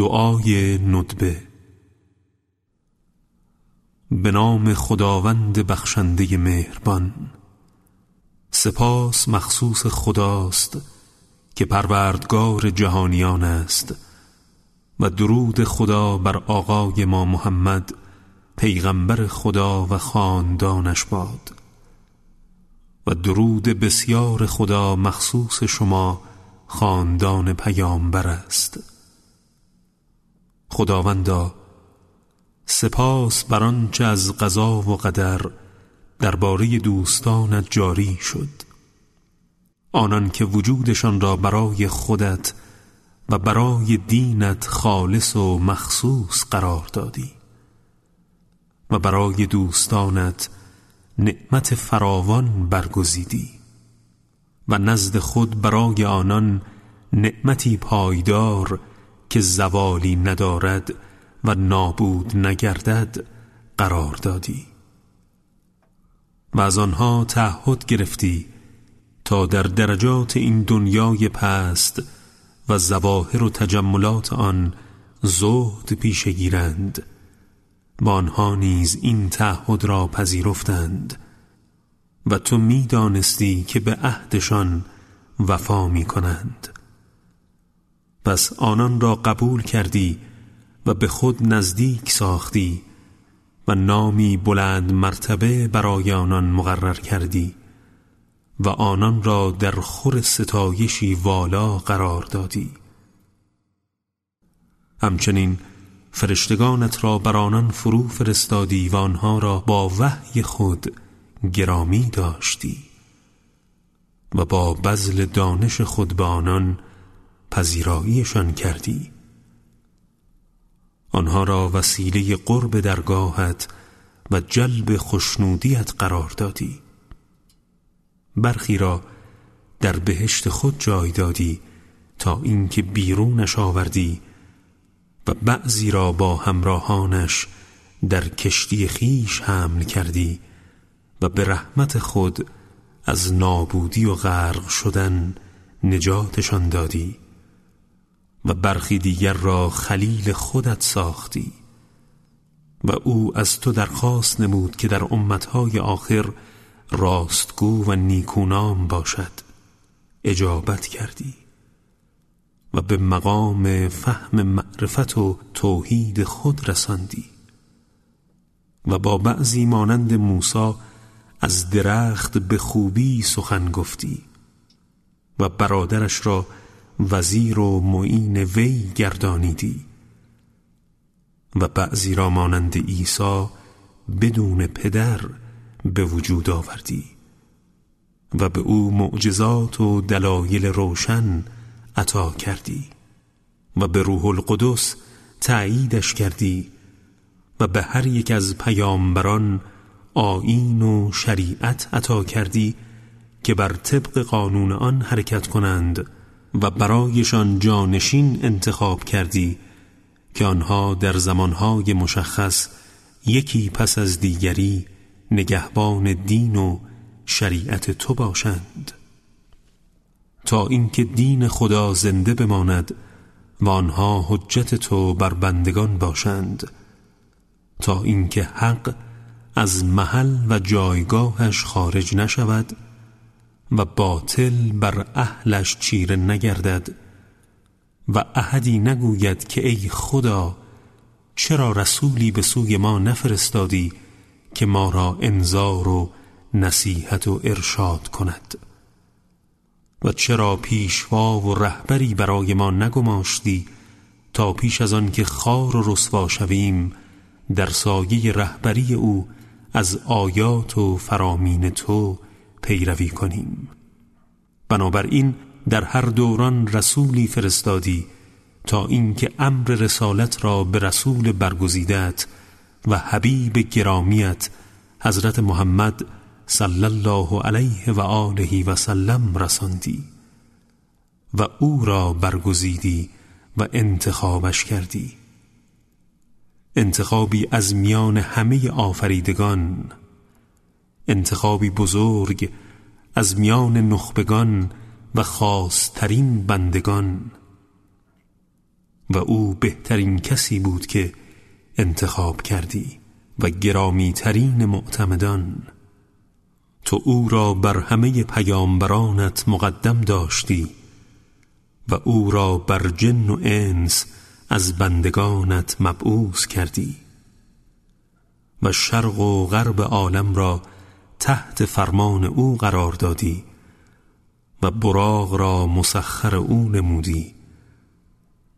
دعای ندبه به نام خداوند بخشنده مهربان سپاس مخصوص خداست که پروردگار جهانیان است و درود خدا بر آقای ما محمد پیغمبر خدا و خاندانش باد. و درود بسیار خدا مخصوص شما خاندان پیامبر است. خداوندا سپاس بر آنچه از قضا و قدر درباره دوستانت جاری شد. آنان که وجودشان را برای خودت و برای دینت خالص و مخصوص قرار دادی و برای دوستانت نعمت فراوان برگزیدی و نزد خود برای آنان نعمتی پایدار که زوالی ندارد و نابود نگردد قرار دادی. و از آنها تعهد گرفتی تا در درجات این دنیای پست و زواهر و تجملات آن زهد پیشه گیرند. و آنها نیز این تعهد را پذیرفتند. و تو می‌دانستی که به عهدشان وفا می کنند پس آنان را قبول کردی و به خود نزدیک ساختی و نامی بلند مرتبه برای آنان مقرر کردی و آنان را در خور ستایشی والا قرار دادی. همچنین فرشتگانت را بر آنان فرو فرستادی و آنها را با وحی خود گرامی داشتی و با بذل دانش خود به آنان پذیراییشان کردی؟ آنها را وسیله قرب درگاهت و جلب خشنودیت قرار دادی. برخی را در بهشت خود جای دادی تا اینکه بیرونش آوردی و بعضی را با همراهانش در کشتی خیش حمل کردی و به رحمت خود از نابودی و غرق شدن نجاتشان دادی. و برخی دیگر را خلیل خودت ساختی و او از تو درخواست نمود که در امتهای آخر راستگو و نیکونام باشد اجابت کردی و به مقام فهم معرفت و توحید خود رساندی و با بعضی مانند موسی از درخت به خوبی سخن گفتی و برادرش را وزیر و معین وی گردانیدی و بعضی را مانند عیسی بدون پدر به وجود آوردی و به او معجزات و دلایل روشن عطا کردی و به روح القدس تأییدش کردی و به هر یک از پیامبران آیین و شریعت عطا کردی که بر طبق قانون آن حرکت کنند و برایشان جانشین انتخاب کردی که آنها در زمانهای مشخص یکی پس از دیگری نگهبان دین و شریعت تو باشند. تا اینکه دین خدا زنده بماند و آنها حجت تو بر بندگان باشند. تا اینکه حق از محل و جایگاهش خارج نشود و باطل بر اهلش چیره نگردد و احدی نگوید که ای خدا چرا رسولی به سوی ما نفرستادی که ما را انذار و نصیحت و ارشاد کند؟ و چرا پیشوا و رهبری برای ما نگماشتی تا پیش از آن که خار و رسوا شویم در سایه رهبری او از آیات و فرامین تو پیروی کنیم. بنابراین در هر دوران رسولی فرستادی تا اینکه امر رسالت را به رسول برگزیدت و حبیب گرامیت حضرت محمد صلی الله علیه و آله و سلم رساندی و او را برگزیدی و انتخابش کردی. انتخابی از میان همه آفریدگان انتخابی بزرگ از میان نخبگان و خاصترین بندگان. و او بهترین کسی بود که انتخاب کردی و گرامی ترین معتمدان. تو او را بر همه پیامبرانت مقدم داشتی و او را بر جن و انس از بندگانت مبعوث کردی. و شرق و غرب عالم را تحت فرمان او قرار دادی و براغ را مسخر او نمودی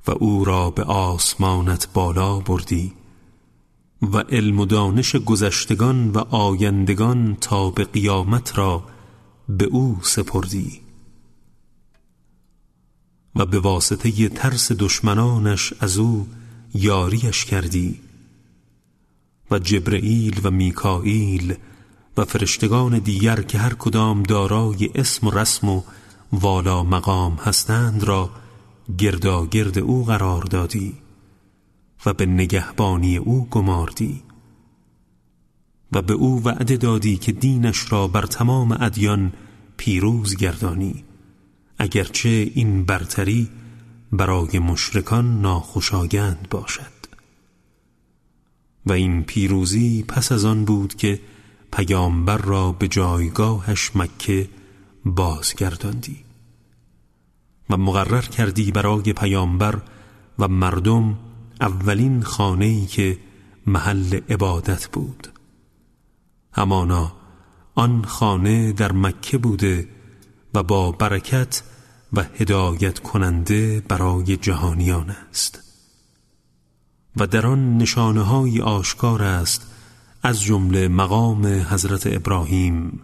و او را به آسمانت بالا بردی و علم و دانش گذشتگان و آیندگان تا به قیامت را به او سپردی و به واسطه ترس دشمنانش از او یاریش کردی و جبرئیل و میکائیل و فرشتگان دیگر که هر کدام دارای اسم و رسم و والا مقام هستند را گرداگرد او قرار دادی و به نگهبانی او گماردی و به او وعده دادی که دینش را بر تمام ادیان پیروز گردانی اگرچه این برتری برای مشرکان ناخوشایند باشد. و این پیروزی پس از آن بود که پیامبر را به جایگاهش مکه بازگرداندی و مقرر کردی برای پیامبر و مردم اولین خانه‌ای که محل عبادت بود. همانا آن خانه در مکه بوده و با برکت و هدایت کننده برای جهانیان است. و در آن نشانه های آشکار است از جمله مقام حضرت ابراهیم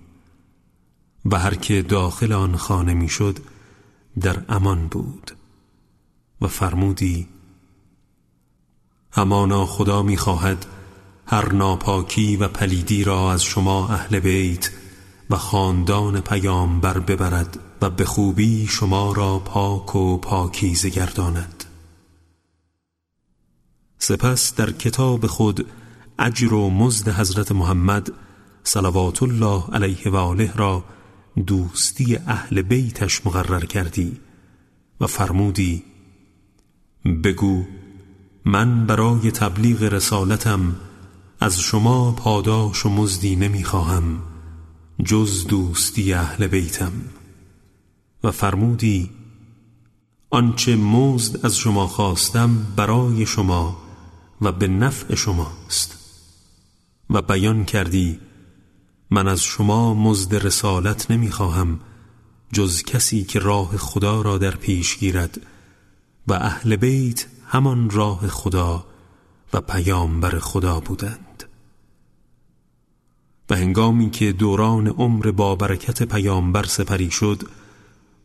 و هر که داخل آن خانه می‌شد در امان بود و فرمودی همانا خدا می‌خواهد هر ناپاکی و پلیدی را از شما اهل بیت و خاندان پیامبر ببرد و به خوبی شما را پاک و پاکیزه گرداند. سپس در کتاب خود اجر و مزد حضرت محمد صلوات الله علیه و آله را دوستی اهل بیتش مقرر کردی و فرمودی بگو من برای تبلیغ رسالتم از شما پاداش و مزدی نمی‌خواهم جز دوستی اهل بیتم. و فرمودی آنچه مزد از شما خواستم برای شما و به نفع شماست. و بیان کردی من از شما مزد رسالت نمی‌خواهم جز کسی که راه خدا را در پیش گیرد و اهل بیت همان راه خدا و پیامبر خدا بودند. و هنگامی که دوران عمر با برکت پیامبر سپری شد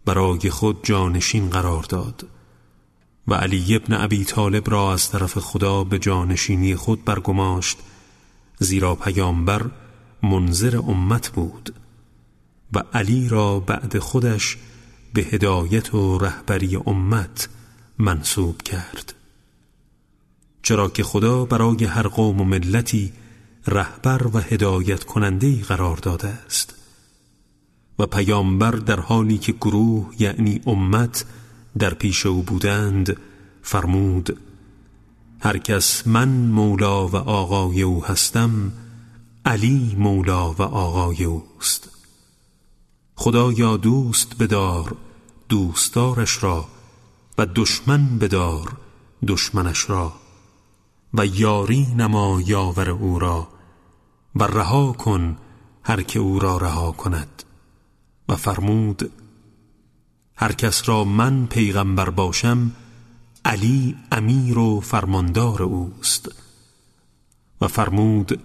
برای خود جانشین قرار داد و علی ابن ابی طالب را از طرف خدا به جانشینی خود برگماشت زیرا پیامبر منظر امت بود و علی را بعد خودش به هدایت و رهبری امت منصوب کرد. چرا که خدا برای هر قوم و ملتی رهبر و هدایت کننده قرار داده است و پیامبر در حالی که گروه یعنی امت در پیش او بودند فرمود هر کس من مولا و آقای او هستم علی مولا و آقای اوست. خدایا دوست بدار دوستدارش را و دشمن بدار دشمنش را و یاری نما یاور او را و رها کن هر که او را رها کند و فرمود هر کس را من پیغمبر باشم علی امیر و فرماندار اوست و فرمود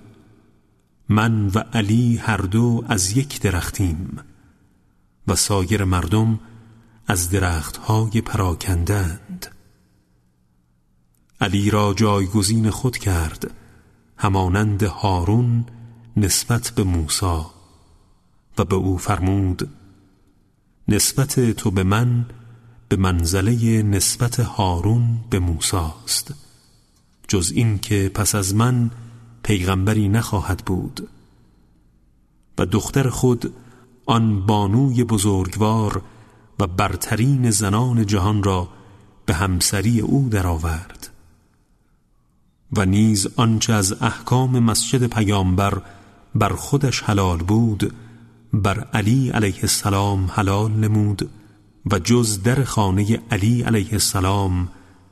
من و علی هر دو از یک درختیم و سایر مردم از درختهای پراکندند. علی را جایگزین خود کرد همانند هارون نسبت به موسی و به او فرمود نسبت تو به من به منزله نسبت هارون به موساست جز این که پس از من پیغمبری نخواهد بود. و دختر خود آن بانوی بزرگوار و برترین زنان جهان را به همسری او درآورد. و نیز آنچه از احکام مسجد پیامبر بر خودش حلال بود بر علی علیه السلام حلال نمود و جز در خانه علی علیه السلام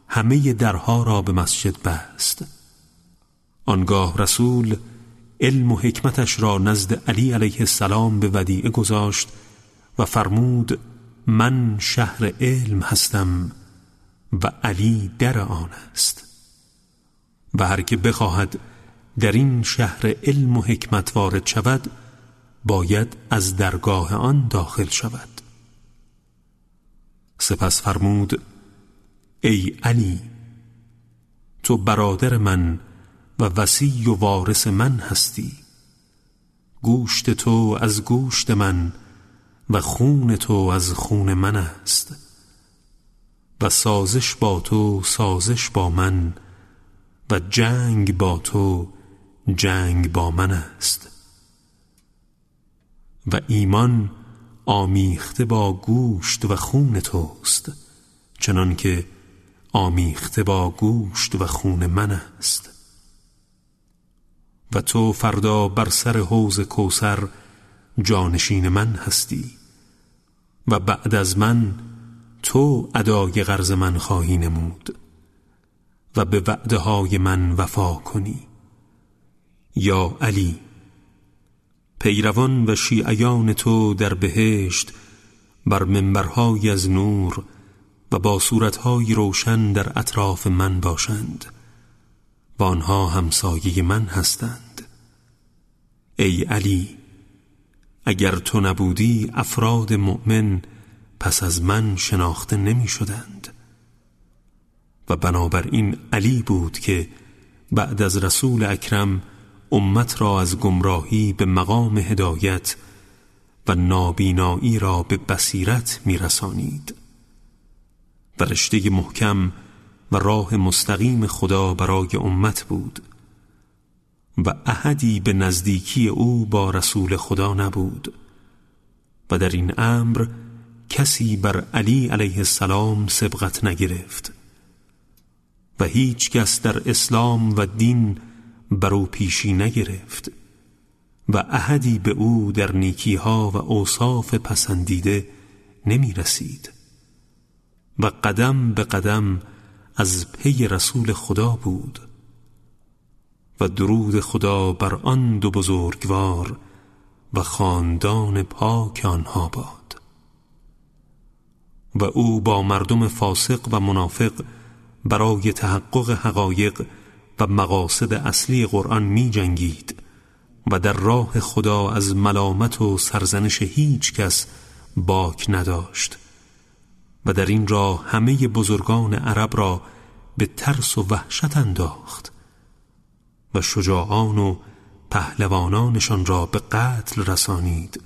همه درها را به مسجد بست. آنگاه رسول علم و حکمتش را نزد علی علیه السلام به ودیعه گذاشت و فرمود من شهر علم هستم و علی در آن است. و هر که بخواهد در این شهر علم و حکمت وارد شود باید از درگاه آن داخل شود. سپس فرمود ای علی تو برادر من و وسیع و وارث من هستی. گوشت تو از گوشت من و خون تو از خون من است. و سازش با تو سازش با من و جنگ با تو جنگ با من است. و ایمان آمیخته با گوشت و خون توست چنانکه آمیخته با گوشت و خون من است. و تو فردا بر سر حوز کوسر جانشین من هستی و بعد از من تو ادای قرض من خواهی نمود و به وعده های من وفا کنی. یا علی پیروان و شیعیان تو در بهشت بر منبرهای از نور و با صورتهای روشن در اطراف من باشند. و آنها همسایه من هستند. ای علی اگر تو نبودی افراد مؤمن پس از من شناخته نمی شدند و بنابراین علی بود که بعد از رسول اکرم امت را از گمراهی به مقام هدایت و نابینایی را به بصیرت میرسانید. و رشته محکم و راه مستقیم خدا برای امت بود و احدی به نزدیکی او با رسول خدا نبود و در این امر کسی بر علی علیه السلام سبقت نگرفت و هیچ کس در اسلام و دین بر او پیشی نگرفت و احدی به او در نیکیها و اوصاف پسندیده نمی رسید و قدم به قدم از پی رسول خدا بود و درود خدا بر آن دو بزرگوار و خاندان پاک آنها باد و او با مردم فاسق و منافق برای تحقق حقایق و مقاصد اصلی قرآن می جنگید و در راه خدا از ملامت و سرزنش هیچ کس باک نداشت و در این راه همه بزرگان عرب را به ترس و وحشت انداخت و شجاعان و پهلوانانشان را به قتل رسانید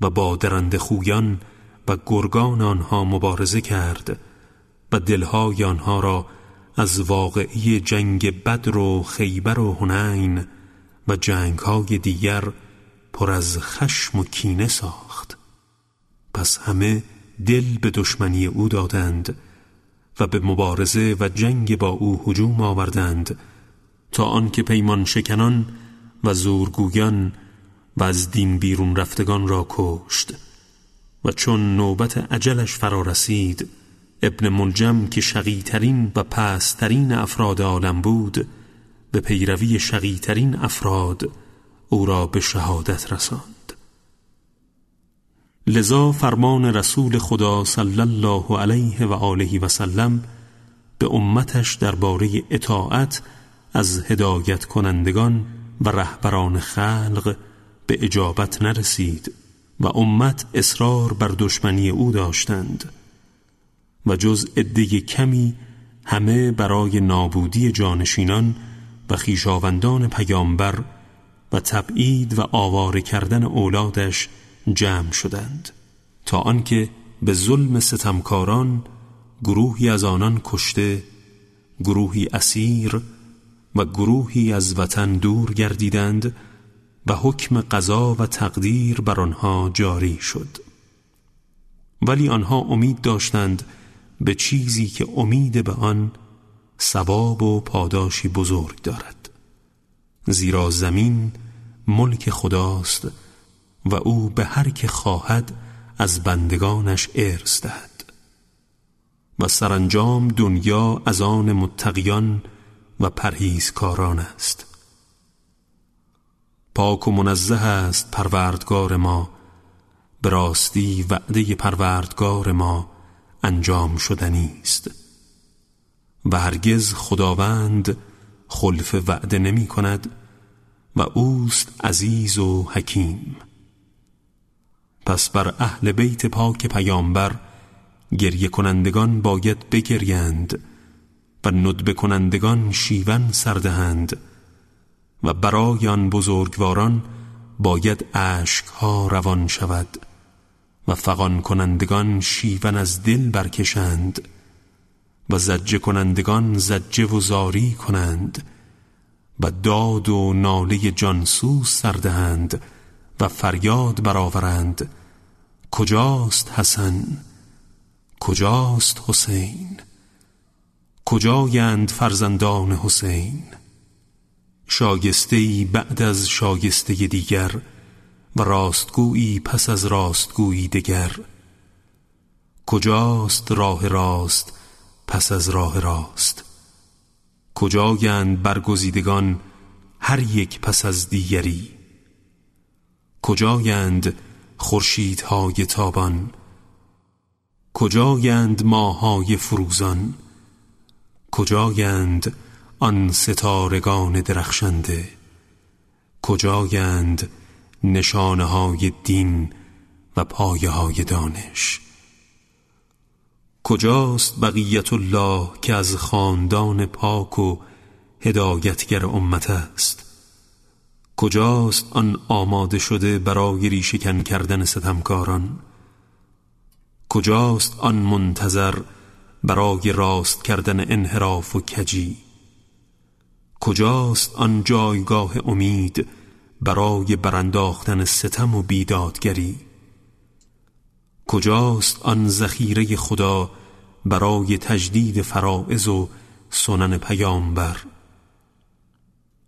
و با درند خویان و گرگان آنها مبارزه کرد و دلهای آنها را از واقعی جنگ بدر و خیبر و هنین و جنگهای دیگر پر از خشم و کینه ساخت. پس همه دل به دشمنی او دادند و به مبارزه و جنگ با او هجوم آوردند تا آنکه پیمان شکنان و زورگویان و از دین بیرون رفتگان را کشت و چون نوبت عجلش فرا رسید ابن ملجم که شقیترین و پسترین افراد عالم بود به پیروی شقیترین افراد او را به شهادت رساند. لذا فرمان رسول خدا صلی الله علیه و آله و سلم به امتش درباره اطاعت از هدایت کنندگان و رهبران خلق به اجابت نرسید و امت اصرار بر دشمنی او داشتند. و جز عده کمی همه برای نابودی جانشینان و خیشاوندان پیامبر و تبعید و آواره کردن اولادش جمع شدند تا آنکه به ظلم ستمکاران گروهی از آنان کشته گروهی اسیر و گروهی از وطن دور گردیدند و حکم قضا و تقدیر بر آنها جاری شد. ولی آنها امید داشتند به چیزی که امید به آن ثواب و پاداشی بزرگ دارد. زیرا زمین ملک خداست و او به هر که خواهد از بندگانش ارث دهد. و سرانجام دنیا از آن متقیان و پرهیزکاران است. پاک و منزه است پروردگار ما به راستی وعده پروردگار ما انجام شدنی است. و هرگز خداوند خلف وعده نمی کند و اوست عزیز و حکیم. پس بر اهل بیت پاک پیامبر گریه کنندگان باید بگریند و ندبه کنندگان شیون سردهند و برای آن بزرگواران باید ها روان شود. و فقان کنندگان شیون از دل برکشند و زجه کنندگان زجه و زاری کنند و داد و ناله جانسوس سردهند و فریاد برآورند. کجاست حسن؟ کجاست حسین؟ کجایند فرزندان حسین؟ شاگسته بعد از شاگسته دیگر و راستگویی پس از راستگویی دگر. کجاست راه راست پس از راه راست؟ کجایند برگزیدگان هر یک پس از دیگری؟ کجایند خورشیدهای تابان؟ کجایند ماهای فروزان؟ کجایند آن ستارگان درخشنده؟ کجایند نشانه های دین و پایه های دانش. کجاست بقیت الله که از خاندان پاک و هدایتگر امت است؟ کجاست آن آماده شده برای ریشکن کردن ستمکاران؟ کجاست آن منتظر برای راست کردن انحراف و کجی؟ کجاست آن جایگاه امید برای برانداختن ستم و بیدادگری. کجاست آن ذخیره خدا برای تجدید فرائض و سنن پیامبر؟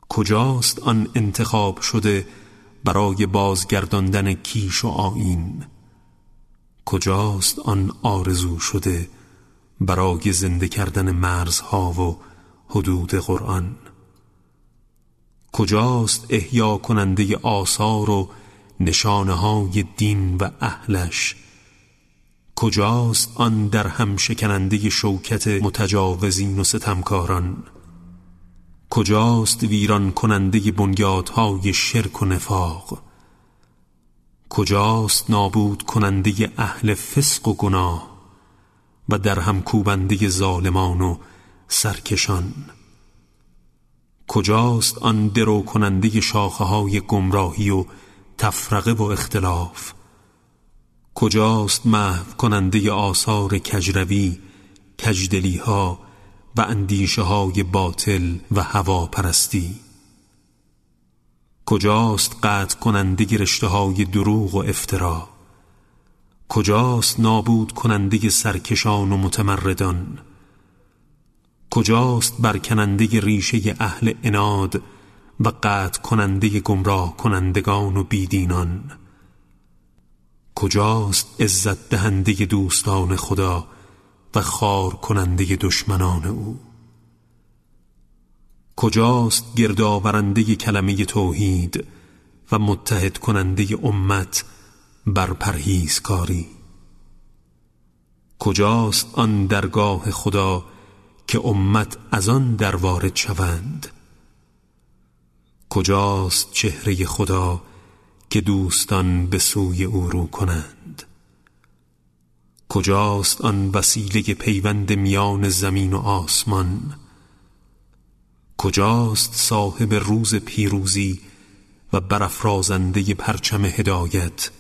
کجاست آن انتخاب شده برای بازگرداندن کیش و آین کجاست آن آرزو شده برای زنده کردن مرزها و حدود قرآن؟ کجاست احیا کننده آثار و نشانه های دین و اهلش؟ کجاست آن در هم شکننده شوکت متجاوزین و ستمکاران؟ کجاست ویران کننده بنیادهای شرک و نفاق؟ کجاست نابود کننده اهل فسق و گناه و در هم کوبنده ظالمان و سرکشان؟ کجاست آن درو کننده شاخه های گمراهی و تفرقه و اختلاف؟ کجاست محو کننده آثار کجروی کجدلی ها و اندیشه های باطل و هوا پرستی کجاست قطع کننده رشته های دروغ و افترا کجاست نابود کننده سرکشان و متمردان؟ کجاست برکننده ریشه اهل اناد و قطع کننده گمراه کنندگان و بیدینان؟ کجاست عزت دهنده دوستان خدا و خار کننده دشمنان او؟ کجاست گردآورنده کلمه توحید و متحد کننده امت بر پرهیزکاری؟ کجاست آن درگاه خدا که امت از آن در وارد شوند. کجاست چهره خدا که دوستان به سوی او رو کنند؟ کجاست آن وسیله پیوند میان زمین و آسمان؟ کجاست صاحب روز پیروزی و برافرازنده پرچم هدایت؟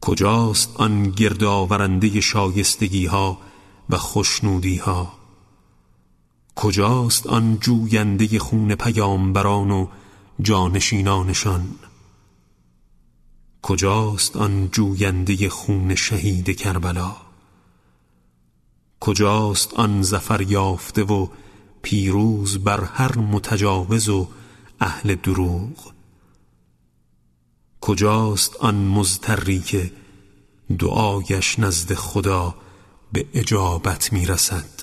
کجاست آن گردآورنده شایستگی ها و خوشنودی ها کجاست آن جوینده خون پیامبران و جانشینانشان؟ کجاست آن جوینده خون شهید کربلا؟ کجاست آن زفر یافته و پیروز بر هر متجاوز و اهل دروغ؟ کجاست آن مزتری که دعایش نزد خدا به اجابت می‌رسد.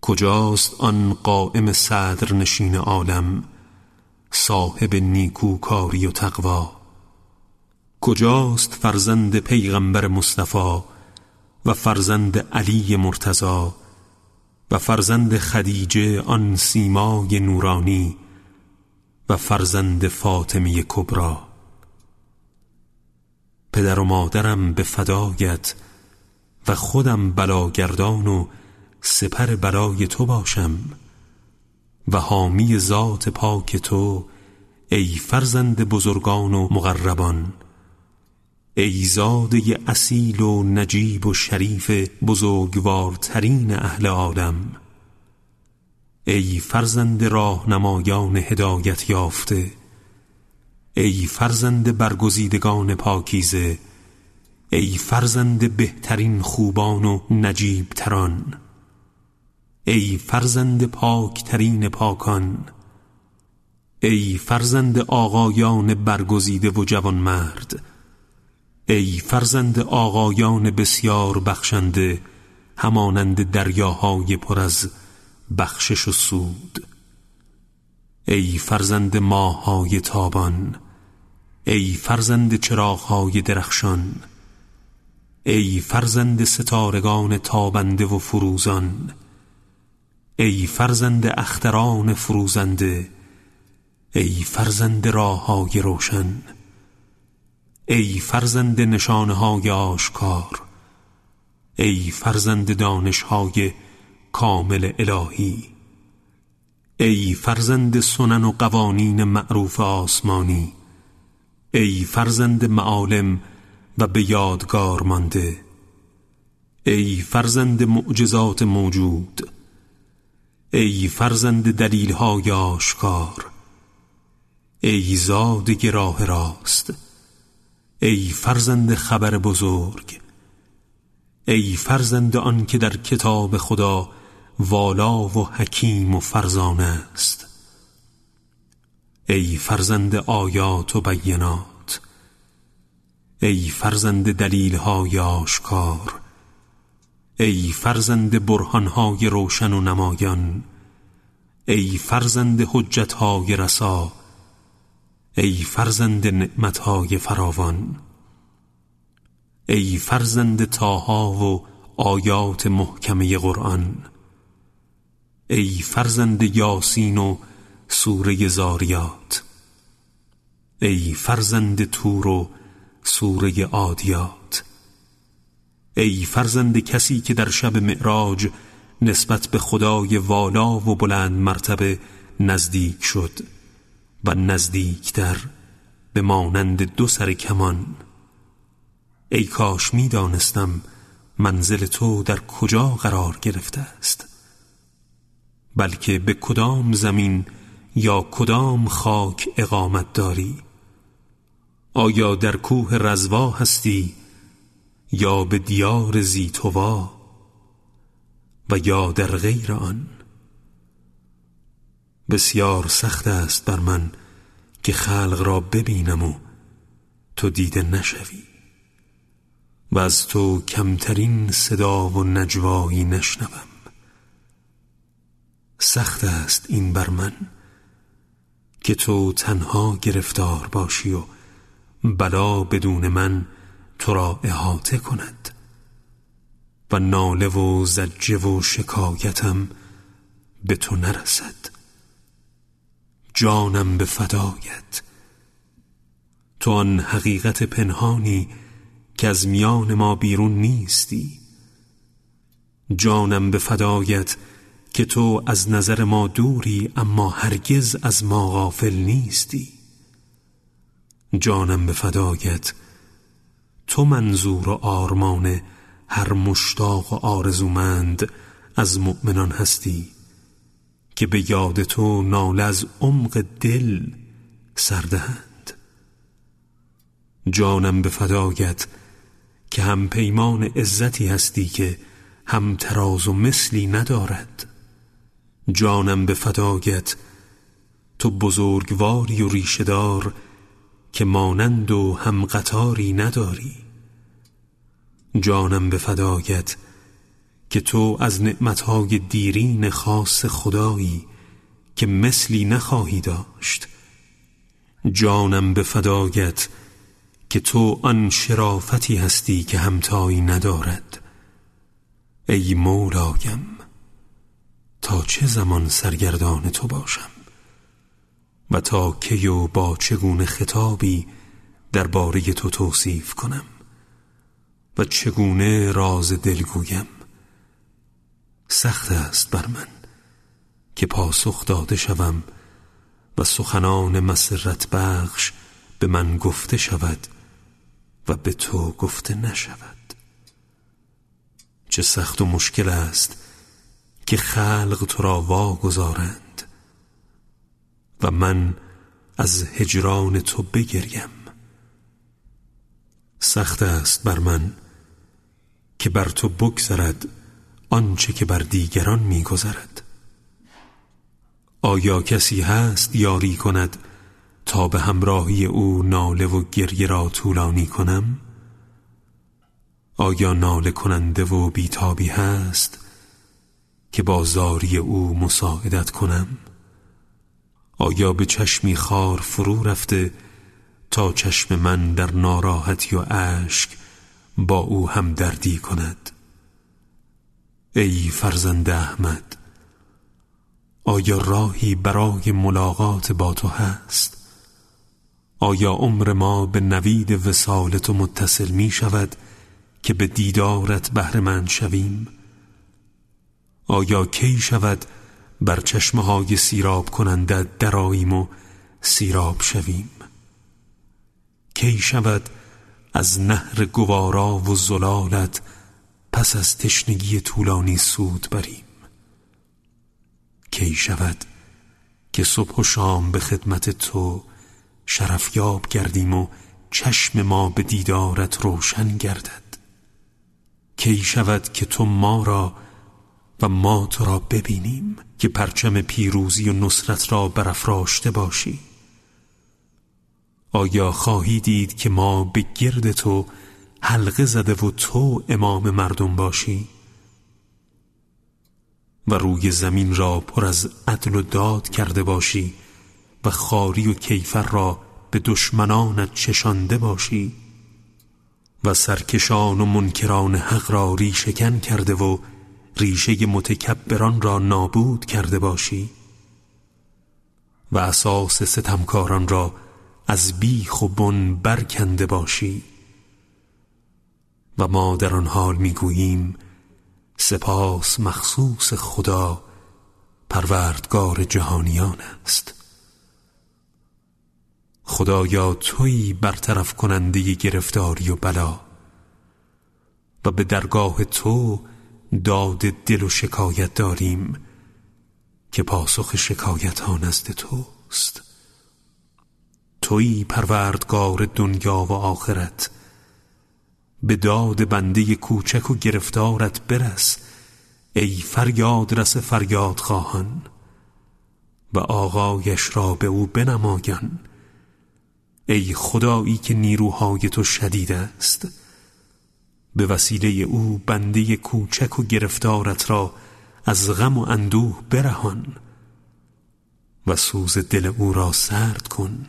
کجاست آن قائم صدر نشین عالم صاحب نیکوکاری و تقوا؟ کجاست فرزند پیغمبر مصطفی و فرزند علی مرتضا و فرزند خدیجه آن سیمای نورانی و فرزند فاطمه کبرا پدر و مادرم به فدایت و خودم بلاگردان و سپر بلای تو باشم و حامی ذات پاک تو ای فرزند بزرگان و مغربان ای زاده اصیل و نجیب و شریف بزرگوارترین اهل عالم ای فرزند راهنمایان هدایت یافته ای فرزند برگزیدگان پاکیزه ای فرزند بهترین خوبان و نجیب تران ای فرزند پاکترین پاکان ای فرزند آقایان برگزیده و جوانمرد ای فرزند آقایان بسیار بخشنده همانند دریاهای پر از بخشش و سود ای فرزند ماهای تابان ای فرزند چراغهای درخشان ای فرزند ستارگان تابنده و فروزان ای فرزند اختران فروزنده ای فرزند راههای روشن ای فرزند نشانهای آشکار ای فرزند دانشهای کامل الهی ای فرزند سنن و قوانین معروف آسمانی ای فرزند معالم و به یادگار مانده. ای فرزند معجزات موجود ای فرزند دلیلهای آشکار ای زاده راه راست ای فرزند خبر بزرگ ای فرزند آن که در کتاب خدا والا و حکیم و فرزانه است. ای فرزند آیات و بینات ای فرزند دلیلهای آشکار ای فرزند برهانهای روشن و نمایان ای فرزند حجتهای رسا ای فرزند نعمتهای فراوان ای فرزند تاها و آیات محکمه قرآن ای فرزند یاسین و سوره زاریات ای فرزند تور و سوره عادیات. ای فرزند کسی که در شب معراج نسبت به خدای والا و بلند مرتبه نزدیک شد و نزدیکتر به مانند دو سر کمان. ای کاش می دانستم منزل تو در کجا قرار گرفته است. بلکه به کدام زمین یا کدام خاک اقامت داری؟ آیا در کوه رزوا هستی یا به دیار زیتوا و یا در غیر آن؟ بسیار سخت است بر من که خلق را ببینم و تو دیده نشوی و از تو کمترین صدا و نجوایی نشنوم. سخت است این بر من که تو تنها گرفتار باشی و بلا بدون من تو را احاطه کند. و ناله و زجه و شکایتم به تو نرسد. جانم به فدایت. تو آن حقیقت پنهانی که از میان ما بیرون نیستی. جانم به فدایت که تو از نظر ما دوری اما هرگز از ما غافل نیستی. جانم به فدایت. تو منظور و آرمان هر مشتاق و آرزومند از مؤمنان هستی که به یاد تو ناله از عمق دل سردهند جانم به فدایت که هم پیمان عزتی هستی که هم تراز و مثلی ندارد. جانم به فدایت تو بزرگواری و ریشهدار که مانند و هم قطاری نداری. جانم به فدایت که تو از نعمتهای دیرین خاص خدایی که مثلی نخواهی داشت. جانم به فدایت که تو آن شرافتی هستی که همتایی ندارد. ای مولایم تا چه زمان سرگردان تو باشم؟ و تا کی و با چگونه خطابی درباره تو توصیف کنم و چگونه راز دلگویم سخت است بر من که پاسخ داده شوم و سخنان مسرت بخش به من گفته شود و به تو گفته نشود. چه سخت و مشکل است که خلق تو را واگذارند و من از هجران تو بگریم سخت است بر من که بر تو بگذرد آنچه که بر دیگران میگذرد آیا کسی هست یاری کند تا به همراهی او ناله و گریه را طولانی کنم؟ آیا ناله کننده و بیتابی هست که با زاری او مساعدت کنم؟ آیا به چشمی خار فرو رفته تا چشم من در ناراحتی و اشک با او هم دردی کند؟ ای فرزند احمد آیا راهی برای ملاقات با تو هست؟ آیا عمر ما به نوید وسال تو متصل می شود که به دیدارت بهره من شویم؟ آیا کی شود بر چشمه های سیراب کننده دراییم و سیراب شویم. کی شود از نهر گوارا و زلالت پس از تشنگی طولانی سود بریم؟ کی شود که صبح و شام به خدمت تو شرفیاب گردیم و چشم ما به دیدارت روشن گردد؟ کی شود که تو ما را و ما تو را ببینیم؟ که پرچم پیروزی و نصرت را برافراشته باشی. آیا خواهی دید که ما به گرد تو حلقه زده و تو امام مردم باشی؟ و روی زمین را پر از عدل و داد کرده باشی و خاری و کیفر را به دشمنانت چشانده باشی و سرکشان و منکران حق را ریشکن کرده و ریشه متکبران را نابود کرده باشی و اساس ستمکاران را از بیخ و بن برکنده باشی و ما در آن حال می‌گوییم سپاس مخصوص خدا پروردگار جهانیان است. خدایا تویی برطرف کننده گرفتاری و بلا و به درگاه تو داد دل و شکایت داریم که پاسخ شکایت ها نزد توست. تویی پروردگار دنیا و آخرت. به داد بنده کوچک و گرفتارت برس ای فریاد رس فریاد خواهان. و آقایش را به او بنمایان ای خدایی که نیروهای تو شدید است. به وسیله او بنده کوچک و گرفتارت را از غم و اندوه برهان و سوز دل او را سرد کن.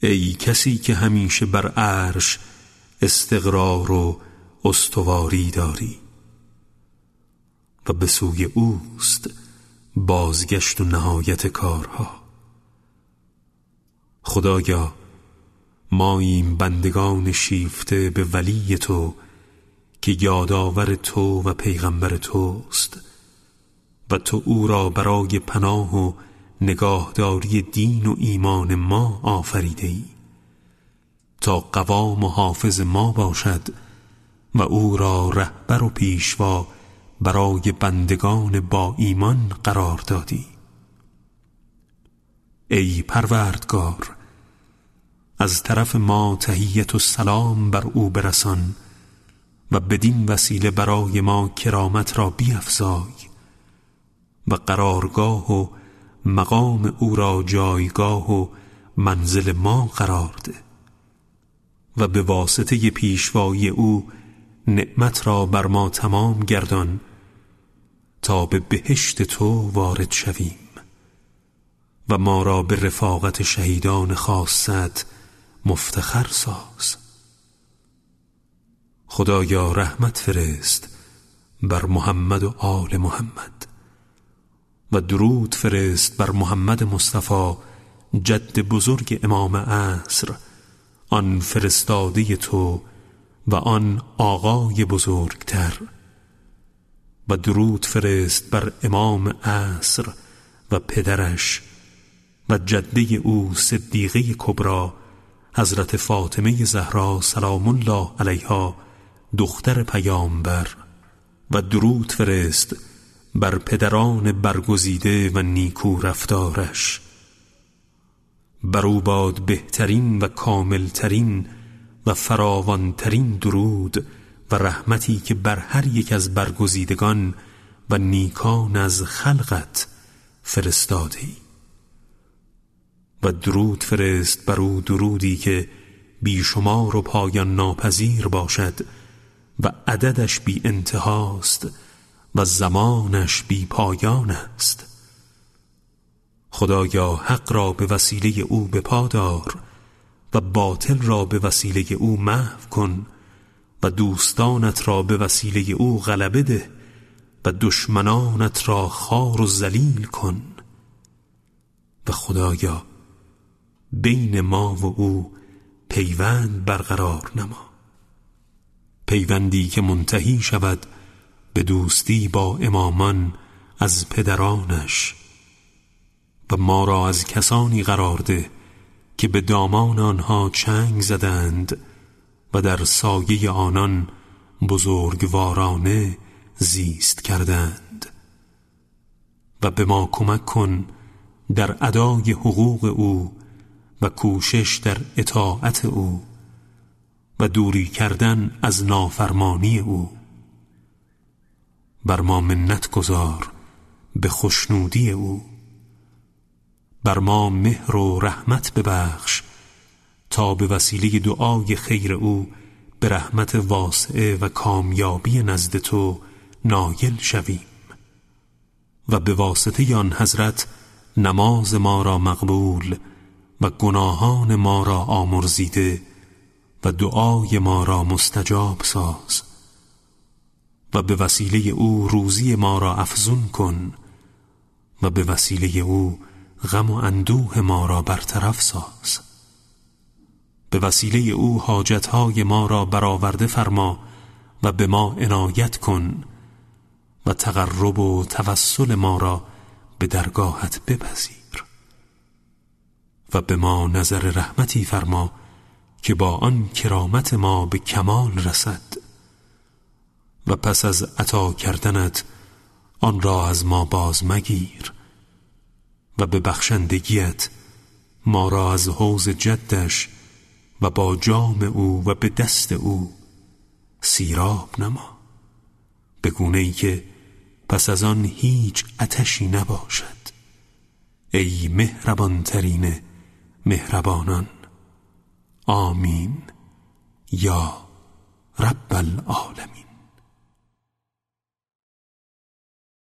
ای کسی که همیشه بر عرش استقرار و استواری داری و به سوی اوست بازگشت و نهایت کارها. خدایا ما این بندگان شیفته به ولی تو که یادآور تو و پیغمبر توست. و تو او را برای پناه و نگاهداری دین و ایمان ما آفریده ای. تا قوام و حافظ ما باشد و او را رهبر و پیشوا برای بندگان با ایمان قرار دادی. ای پروردگار از طرف ما تهیت و سلام بر او برسان و بدین وسیله برای ما کرامت را بیافزای و قرارگاه و مقام او را جایگاه و منزل ما قرار ده و به واسطه پیشوایی او نعمت را بر ما تمام گردان تا به بهشت تو وارد شویم و ما را به رفاقت شهیدان خاصت مفتخر ساز. خدایا رحمت فرست بر محمد و آل محمد. و درود فرست بر محمد مصطفی جد بزرگ امام عصر آن فرستاده تو و آن آقای بزرگتر. و درود فرست بر امام عصر و پدرش و جده او صدیقه کبرا حضرت فاطمه زهرا سلام الله علیها دختر پیامبر و درود فرست بر پدران برگزیده و نیکو رفتارش. بر او باد بهترین و کاملترین و فراوانترین درود و رحمتی که بر هر یک از برگزیدگان و نیکان از خلقت فرستاده و درود فرست بر او درودی که بیشمار و پایان ناپذیر باشد و عددش بی انتهاست و زمانش بی پایان است. خدایا حق را به وسیله او بپادار و باطل را به وسیله او محو کن و دوستانت را به وسیله او غلبه ده و دشمنانت را خار و ذلیل کن. و خدایا بین ما و او پیوند برقرار نما. پیوندی که منتهی شود به دوستی با امامان از پدرانش. و ما را از کسانی قرار ده که به دامان آنها چنگ زدند و در سایه آنان بزرگوارانه زیست کردند. و به ما کمک کن در ادای حقوق او و کوشش در اطاعت او و دوری کردن از نافرمانی او. بر ما منت گذار به خشنودی او. بر ما مهر و رحمت ببخش تا به وسیله دعای خیر او به رحمت واسعه و کامیابی نزد تو نایل شویم و به واسطه آن حضرت نماز ما را مقبول و گناهان ما را آمرزیده و دعای ما را مستجاب ساز و به وسیله او روزی ما را افزون کن و به وسیله او غم و اندوه ما را برطرف ساز. به وسیله او حاجتهای ما را برآورده فرما و به ما عنایت کن و تقرب و توسل ما را به درگاهت بپذیر. و به ما نظر رحمتی فرما که با آن کرامت ما به کمال رسد. و پس از عطا کردنت آن را از ما باز مگیر و به بخشندگیت ما را از حوز جدش و با جام او و به دست او سیراب نما. به گونه ای که پس از آن هیچ اتشی نباشد. ای مهربان ترین مهربانان. آمین. یا رب العالمین.